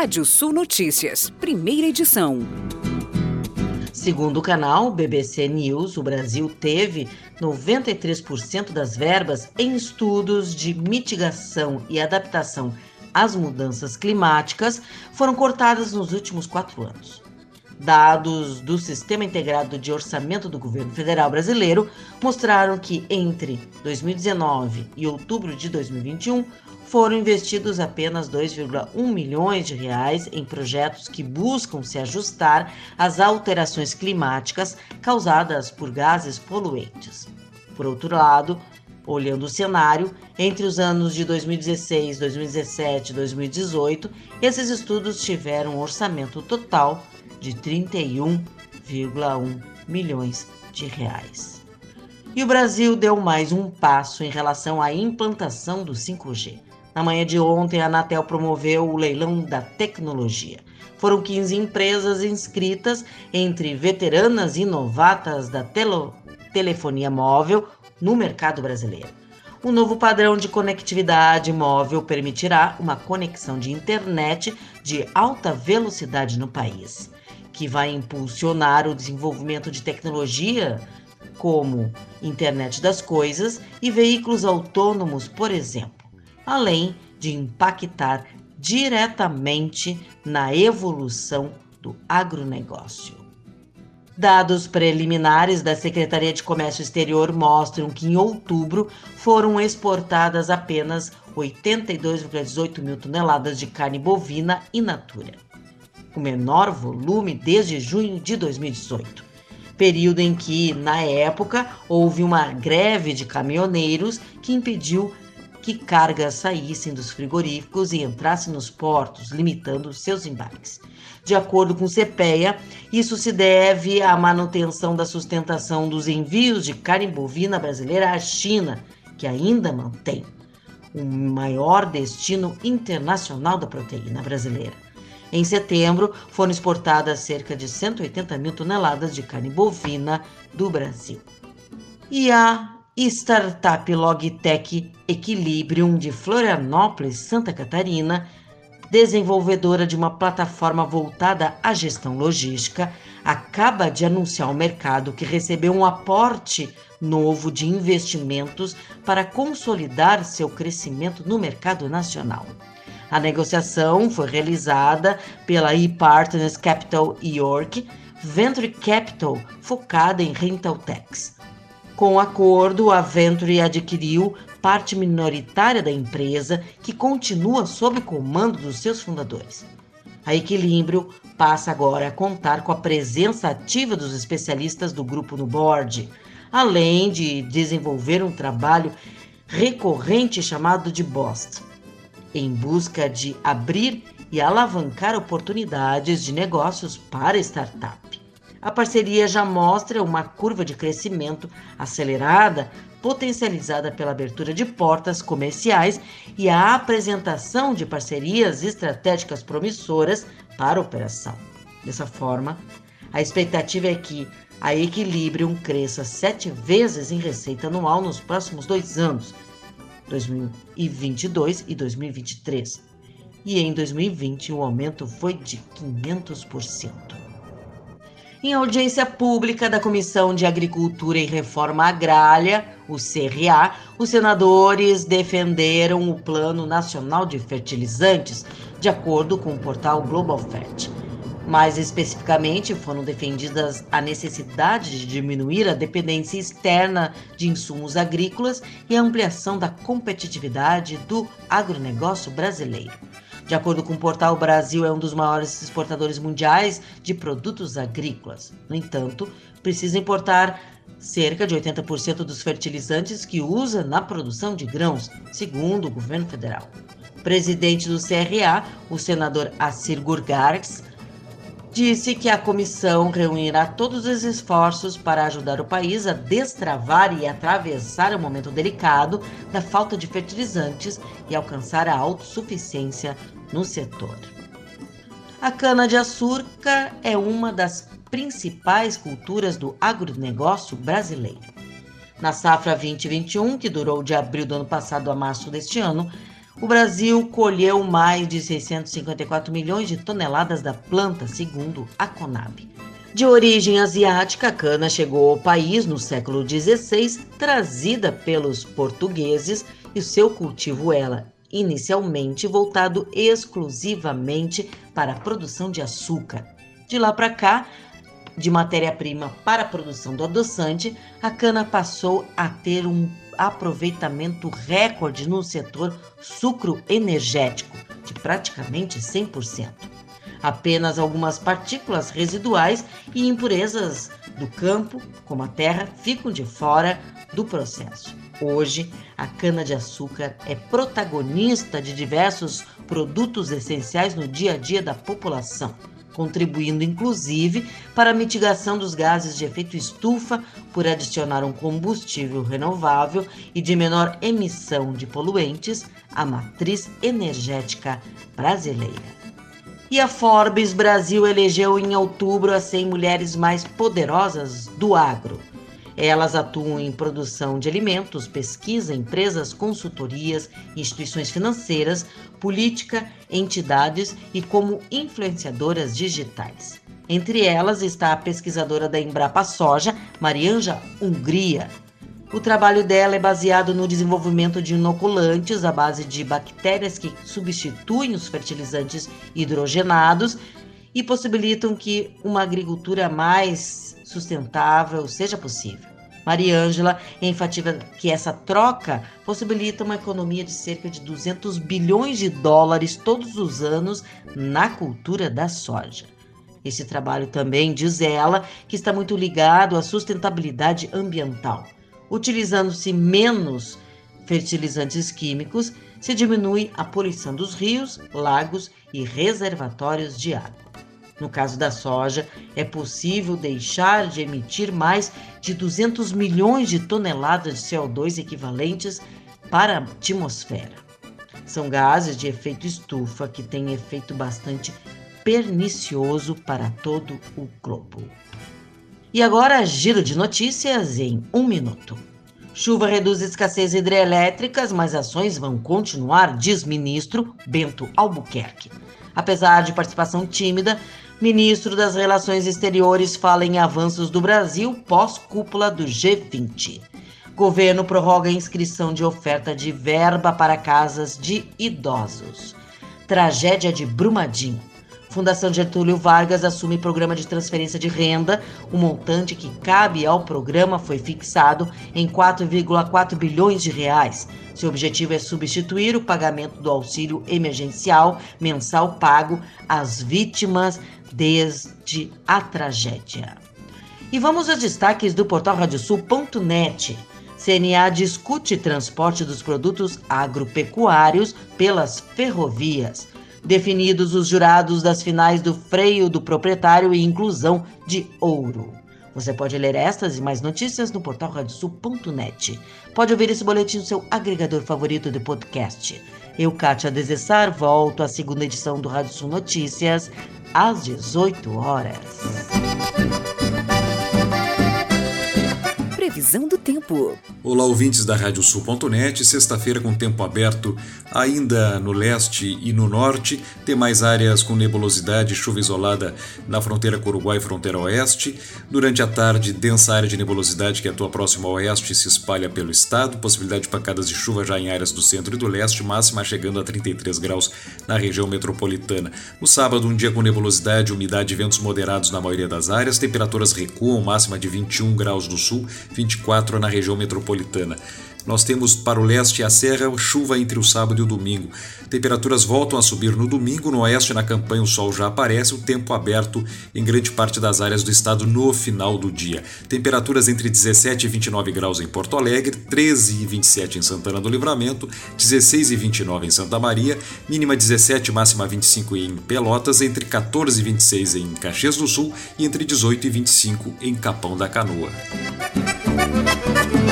Rádio Sul Notícias, primeira edição. Segundo o canal BBC News, o Brasil teve 93% das verbas em estudos de mitigação e adaptação às mudanças climáticas foram cortadas nos últimos quatro anos. Dados do Sistema Integrado de Orçamento do Governo Federal Brasileiro mostraram que entre 2019 e outubro de 2021 foram investidos apenas 2,1 milhões de reais em projetos que buscam se ajustar às alterações climáticas causadas por gases poluentes. Por outro lado, olhando o cenário, entre os anos de 2016, 2017 e 2018, esses estudos tiveram um orçamento total de 31,1 milhões de reais. E o Brasil deu mais um passo em relação à implantação do 5G. Na manhã de ontem, a Anatel promoveu o leilão da tecnologia. Foram 15 empresas inscritas, entre veteranas e novatas da tele telefonia móvel no mercado brasileiro. O novo padrão de conectividade móvel permitirá uma conexão de internet de alta velocidade no país que vai impulsionar o desenvolvimento de tecnologia como internet das coisas e veículos autônomos, por exemplo, além de impactar diretamente na evolução do agronegócio. Dados preliminares da Secretaria de Comércio Exterior mostram que em outubro foram exportadas apenas 82,18 mil toneladas de carne bovina in natura o menor volume desde junho de 2018, período em que, na época, houve uma greve de caminhoneiros que impediu que cargas saíssem dos frigoríficos e entrassem nos portos, limitando seus embarques. De acordo com o CPEA, isso se deve à manutenção da sustentação dos envios de carne bovina brasileira à China, que ainda mantém o maior destino internacional da proteína brasileira. Em setembro, foram exportadas cerca de 180 mil toneladas de carne bovina do Brasil. E a startup Logitech Equilibrium de Florianópolis, Santa Catarina, desenvolvedora de uma plataforma voltada à gestão logística, acaba de anunciar ao mercado que recebeu um aporte novo de investimentos para consolidar seu crescimento no mercado nacional. A negociação foi realizada pela ePartners Capital York, Venture Capital focada em rental techs. Com o acordo, a Venture adquiriu parte minoritária da empresa, que continua sob comando dos seus fundadores. A Equilíbrio passa agora a contar com a presença ativa dos especialistas do grupo no board, além de desenvolver um trabalho recorrente chamado de BOST em busca de abrir e alavancar oportunidades de negócios para startup. A parceria já mostra uma curva de crescimento acelerada, potencializada pela abertura de portas comerciais e a apresentação de parcerias estratégicas promissoras para a operação. Dessa forma, a expectativa é que a Equilibrium cresça sete vezes em receita anual nos próximos dois anos, 2022 e 2023. E em 2020 o aumento foi de 500%. Em audiência pública da Comissão de Agricultura e Reforma Agrária, o CRA, os senadores defenderam o Plano Nacional de Fertilizantes, de acordo com o portal Global Fert. Mais especificamente, foram defendidas a necessidade de diminuir a dependência externa de insumos agrícolas e a ampliação da competitividade do agronegócio brasileiro. De acordo com o portal, o Brasil é um dos maiores exportadores mundiais de produtos agrícolas. No entanto, precisa importar cerca de 80% dos fertilizantes que usa na produção de grãos, segundo o governo federal. O presidente do CRA, o senador Assir Gurgargs, disse que a comissão reunirá todos os esforços para ajudar o país a destravar e atravessar o momento delicado da falta de fertilizantes e alcançar a autossuficiência no setor. A cana-de-açúcar é uma das principais culturas do agronegócio brasileiro. Na safra 2021, que durou de abril do ano passado a março deste ano, o Brasil colheu mais de 654 milhões de toneladas da planta, segundo a Conab. De origem asiática, a cana chegou ao país no século XVI, trazida pelos portugueses, e seu cultivo era inicialmente voltado exclusivamente para a produção de açúcar. De lá para cá, de matéria-prima para a produção do adoçante, a cana passou a ter um aproveitamento recorde no setor sucro energético, de praticamente 100%. Apenas algumas partículas residuais e impurezas do campo, como a terra, ficam de fora do processo. Hoje, a cana-de-açúcar é protagonista de diversos produtos essenciais no dia a dia da população contribuindo inclusive para a mitigação dos gases de efeito estufa por adicionar um combustível renovável e de menor emissão de poluentes à matriz energética brasileira. E a Forbes Brasil elegeu em outubro as 100 mulheres mais poderosas do agro. Elas atuam em produção de alimentos, pesquisa, empresas, consultorias, instituições financeiras, política, entidades e como influenciadoras digitais. Entre elas está a pesquisadora da Embrapa Soja, Marianja Hungria. O trabalho dela é baseado no desenvolvimento de inoculantes à base de bactérias que substituem os fertilizantes hidrogenados e possibilitam que uma agricultura mais sustentável seja possível. Mariângela enfatiza que essa troca possibilita uma economia de cerca de 200 bilhões de dólares todos os anos na cultura da soja. Esse trabalho também, diz ela, que está muito ligado à sustentabilidade ambiental. Utilizando-se menos fertilizantes químicos, se diminui a poluição dos rios, lagos e reservatórios de água. No caso da soja, é possível deixar de emitir mais de 200 milhões de toneladas de CO2 equivalentes para a atmosfera. São gases de efeito estufa que têm efeito bastante pernicioso para todo o globo. E agora, giro de notícias em um minuto. Chuva reduz escassez hidrelétricas, mas ações vão continuar, diz ministro Bento Albuquerque. Apesar de participação tímida, Ministro das Relações Exteriores fala em avanços do Brasil pós-cúpula do G20. Governo prorroga a inscrição de oferta de verba para casas de idosos. Tragédia de Brumadinho. Fundação Getúlio Vargas assume programa de transferência de renda. O montante que cabe ao programa foi fixado em 4,4 bilhões de reais. Seu objetivo é substituir o pagamento do auxílio emergencial mensal pago às vítimas desde a tragédia. E vamos aos destaques do portal radiosul.net. CNA discute transporte dos produtos agropecuários pelas ferrovias. Definidos os jurados das finais do freio do proprietário e inclusão de ouro. Você pode ler estas e mais notícias no portal radiosul.net. Pode ouvir esse boletim no seu agregador favorito de podcast. Eu, Kátia Desessar, volto à segunda edição do Rádio Sul Notícias às 18 horas. Previsão do tempo. Olá, ouvintes da Radiosul.net. Sexta-feira com tempo aberto ainda no leste e no norte. Tem mais áreas com nebulosidade e chuva isolada na fronteira com Uruguai e fronteira oeste. Durante a tarde, densa área de nebulosidade que atua próximo ao oeste se espalha pelo estado. Possibilidade de pancadas de chuva já em áreas do centro e do leste, máxima chegando a 33 graus na região metropolitana. No sábado, um dia com nebulosidade, umidade e ventos moderados na maioria das áreas. Temperaturas recuam, máxima de 21 graus no sul, 24 na região metropolitana. Nós temos para o leste a serra chuva entre o sábado e o domingo. Temperaturas voltam a subir no domingo, no oeste na campanha o sol já aparece, o tempo aberto em grande parte das áreas do estado no final do dia. Temperaturas entre 17 e 29 graus em Porto Alegre, 13 e 27 em Santana do Livramento, 16 e 29 em Santa Maria, mínima 17, máxima 25 em Pelotas, entre 14 e 26 em Caxias do Sul e entre 18 e 25 em Capão da Canoa. ハハハハ!